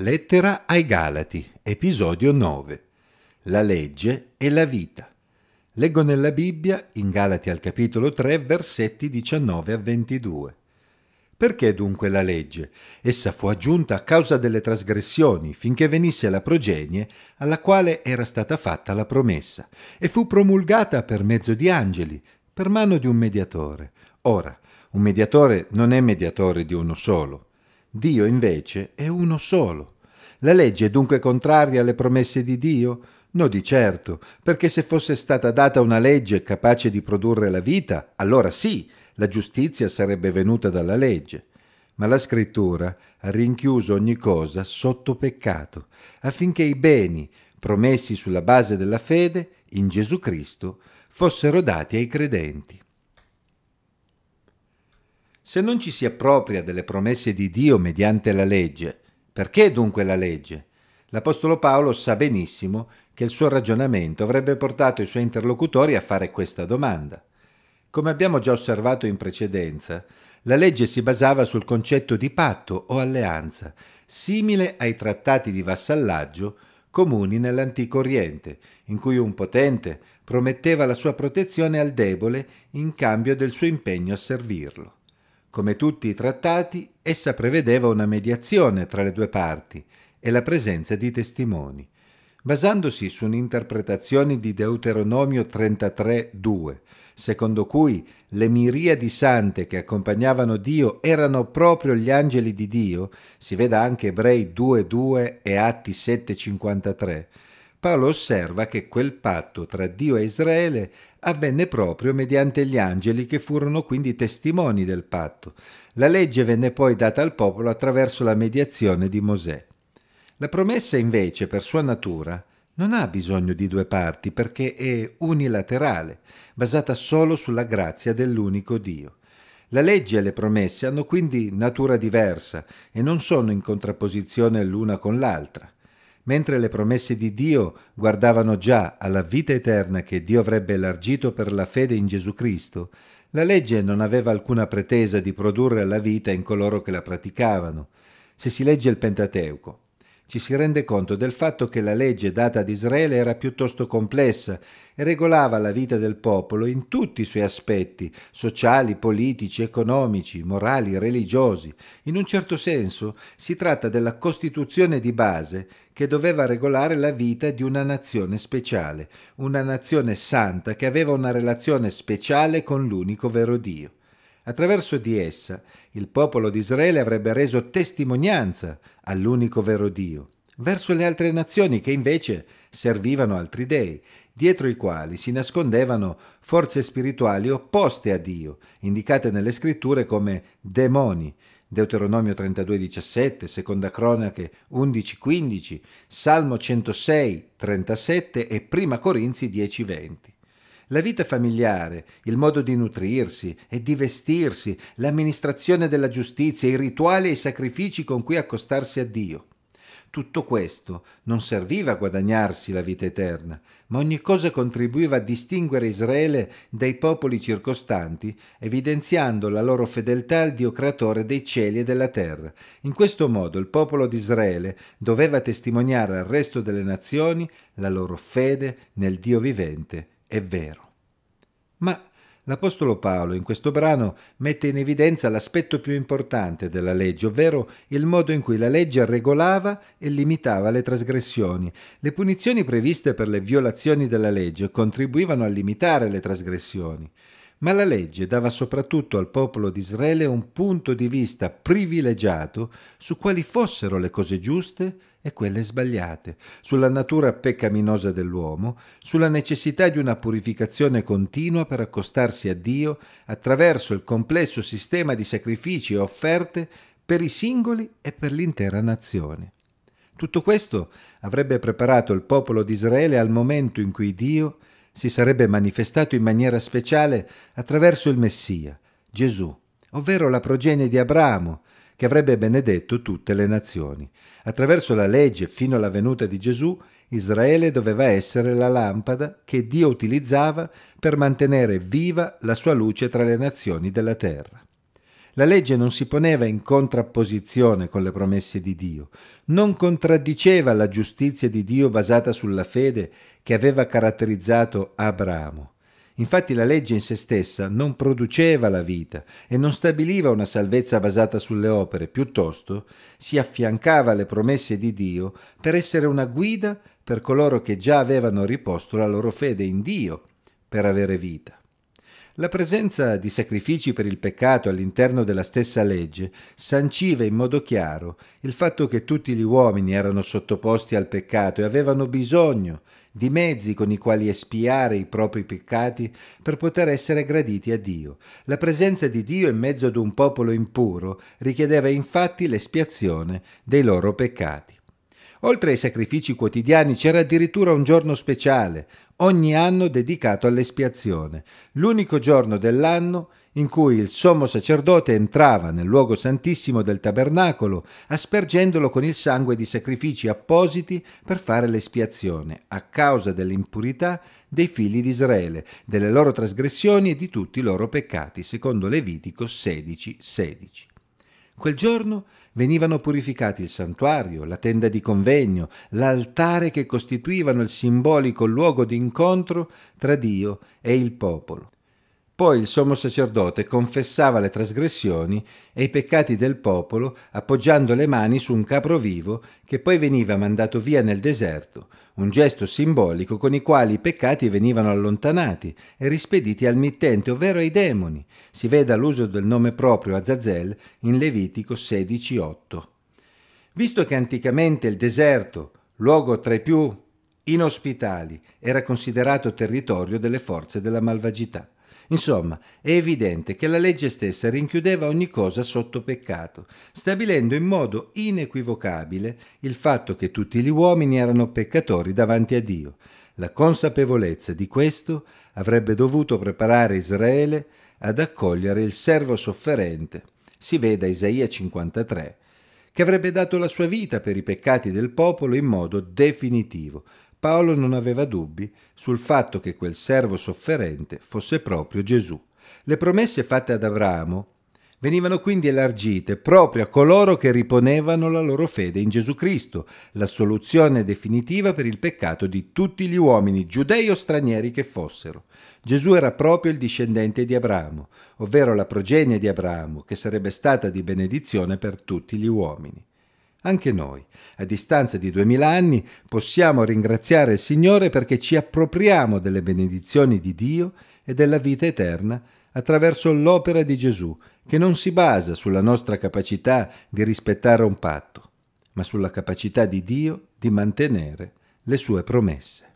Lettera ai Galati, episodio 9. La legge e la vita. Leggo nella Bibbia, in Galati al capitolo 3, versetti 19 a 22. Perché dunque la legge? Essa fu aggiunta a causa delle trasgressioni, finché venisse la progenie alla quale era stata fatta la promessa, e fu promulgata per mezzo di angeli, per mano di un mediatore. Ora, un mediatore non è mediatore di uno solo Dio invece è uno solo. La legge è dunque contraria alle promesse di Dio? No, di certo, perché se fosse stata data una legge capace di produrre la vita, allora sì, la giustizia sarebbe venuta dalla legge. Ma la scrittura ha rinchiuso ogni cosa sotto peccato, affinché i beni, promessi sulla base della fede, in Gesù Cristo, fossero dati ai credenti. Se non ci si appropria delle promesse di Dio mediante la legge, perché dunque la legge? L'Apostolo Paolo sa benissimo che il suo ragionamento avrebbe portato i suoi interlocutori a fare questa domanda. Come abbiamo già osservato in precedenza, la legge si basava sul concetto di patto o alleanza, simile ai trattati di vassallaggio comuni nell'antico Oriente, in cui un potente prometteva la sua protezione al debole in cambio del suo impegno a servirlo. Come tutti i trattati, essa prevedeva una mediazione tra le due parti e la presenza di testimoni. Basandosi su un'interpretazione di Deuteronomio 33.2, secondo cui le miriadi sante che accompagnavano Dio erano proprio gli angeli di Dio, si veda anche Ebrei 2.2 e Atti 7.53, Paolo osserva che quel patto tra Dio e Israele avvenne proprio mediante gli angeli che furono quindi testimoni del patto. La legge venne poi data al popolo attraverso la mediazione di Mosè. La promessa invece, per sua natura, non ha bisogno di due parti perché è unilaterale, basata solo sulla grazia dell'unico Dio. La legge e le promesse hanno quindi natura diversa e non sono in contrapposizione l'una con l'altra mentre le promesse di Dio guardavano già alla vita eterna che Dio avrebbe elargito per la fede in Gesù Cristo, la legge non aveva alcuna pretesa di produrre la vita in coloro che la praticavano. Se si legge il Pentateuco, ci si rende conto del fatto che la legge data ad Israele era piuttosto complessa e regolava la vita del popolo in tutti i suoi aspetti, sociali, politici, economici, morali, religiosi. In un certo senso si tratta della Costituzione di base che doveva regolare la vita di una nazione speciale, una nazione santa che aveva una relazione speciale con l'unico vero Dio. Attraverso di essa il popolo di Israele avrebbe reso testimonianza all'unico vero Dio, verso le altre nazioni che invece servivano altri dei, dietro i quali si nascondevano forze spirituali opposte a Dio, indicate nelle scritture come demoni, Deuteronomio 32:17, Seconda Cronache 11:15, Salmo 106, 37 e Prima Corinzi 10:20. La vita familiare, il modo di nutrirsi e di vestirsi, l'amministrazione della giustizia, i rituali e i sacrifici con cui accostarsi a Dio. Tutto questo non serviva a guadagnarsi la vita eterna, ma ogni cosa contribuiva a distinguere Israele dai popoli circostanti, evidenziando la loro fedeltà al Dio creatore dei cieli e della terra. In questo modo il popolo di Israele doveva testimoniare al resto delle nazioni la loro fede nel Dio vivente è vero. Ma l'Apostolo Paolo in questo brano mette in evidenza l'aspetto più importante della legge, ovvero il modo in cui la legge regolava e limitava le trasgressioni. Le punizioni previste per le violazioni della legge contribuivano a limitare le trasgressioni ma la legge dava soprattutto al popolo di Israele un punto di vista privilegiato su quali fossero le cose giuste e quelle sbagliate, sulla natura peccaminosa dell'uomo, sulla necessità di una purificazione continua per accostarsi a Dio attraverso il complesso sistema di sacrifici e offerte per i singoli e per l'intera nazione. Tutto questo avrebbe preparato il popolo di Israele al momento in cui Dio si sarebbe manifestato in maniera speciale attraverso il Messia, Gesù, ovvero la progenie di Abramo, che avrebbe benedetto tutte le nazioni. Attraverso la legge fino alla venuta di Gesù, Israele doveva essere la lampada che Dio utilizzava per mantenere viva la sua luce tra le nazioni della terra. La legge non si poneva in contrapposizione con le promesse di Dio, non contraddiceva la giustizia di Dio basata sulla fede che aveva caratterizzato Abramo. Infatti la legge in se stessa non produceva la vita e non stabiliva una salvezza basata sulle opere, piuttosto si affiancava alle promesse di Dio per essere una guida per coloro che già avevano riposto la loro fede in Dio per avere vita. La presenza di sacrifici per il peccato all'interno della stessa legge sanciva in modo chiaro il fatto che tutti gli uomini erano sottoposti al peccato e avevano bisogno di mezzi con i quali espiare i propri peccati per poter essere graditi a Dio. La presenza di Dio in mezzo ad un popolo impuro richiedeva infatti l'espiazione dei loro peccati. Oltre ai sacrifici quotidiani c'era addirittura un giorno speciale, ogni anno dedicato all'espiazione, l'unico giorno dell'anno in cui il sommo sacerdote entrava nel luogo santissimo del tabernacolo, aspergendolo con il sangue di sacrifici appositi per fare l'espiazione, a causa dell'impurità dei figli di Israele, delle loro trasgressioni e di tutti i loro peccati, secondo Levitico 16, 16. Quel giorno venivano purificati il santuario, la tenda di convegno, l'altare che costituivano il simbolico luogo d'incontro tra Dio e il popolo. Poi il sommo sacerdote confessava le trasgressioni e i peccati del popolo appoggiando le mani su un capro vivo che poi veniva mandato via nel deserto, un gesto simbolico con i quali i peccati venivano allontanati e rispediti al mittente, ovvero ai demoni. Si veda l'uso del nome proprio Azazel in Levitico 16.8. Visto che anticamente il deserto, luogo tra i più inospitali, era considerato territorio delle forze della malvagità, Insomma, è evidente che la legge stessa rinchiudeva ogni cosa sotto peccato, stabilendo in modo inequivocabile il fatto che tutti gli uomini erano peccatori davanti a Dio. La consapevolezza di questo avrebbe dovuto preparare Israele ad accogliere il servo sofferente, si veda Isaia 53, che avrebbe dato la sua vita per i peccati del popolo in modo definitivo, Paolo non aveva dubbi sul fatto che quel servo sofferente fosse proprio Gesù. Le promesse fatte ad Abramo venivano quindi elargite proprio a coloro che riponevano la loro fede in Gesù Cristo, la soluzione definitiva per il peccato di tutti gli uomini, giudei o stranieri che fossero. Gesù era proprio il discendente di Abramo, ovvero la progenie di Abramo, che sarebbe stata di benedizione per tutti gli uomini. Anche noi, a distanza di duemila anni, possiamo ringraziare il Signore perché ci appropriamo delle benedizioni di Dio e della vita eterna attraverso l'opera di Gesù, che non si basa sulla nostra capacità di rispettare un patto, ma sulla capacità di Dio di mantenere le sue promesse.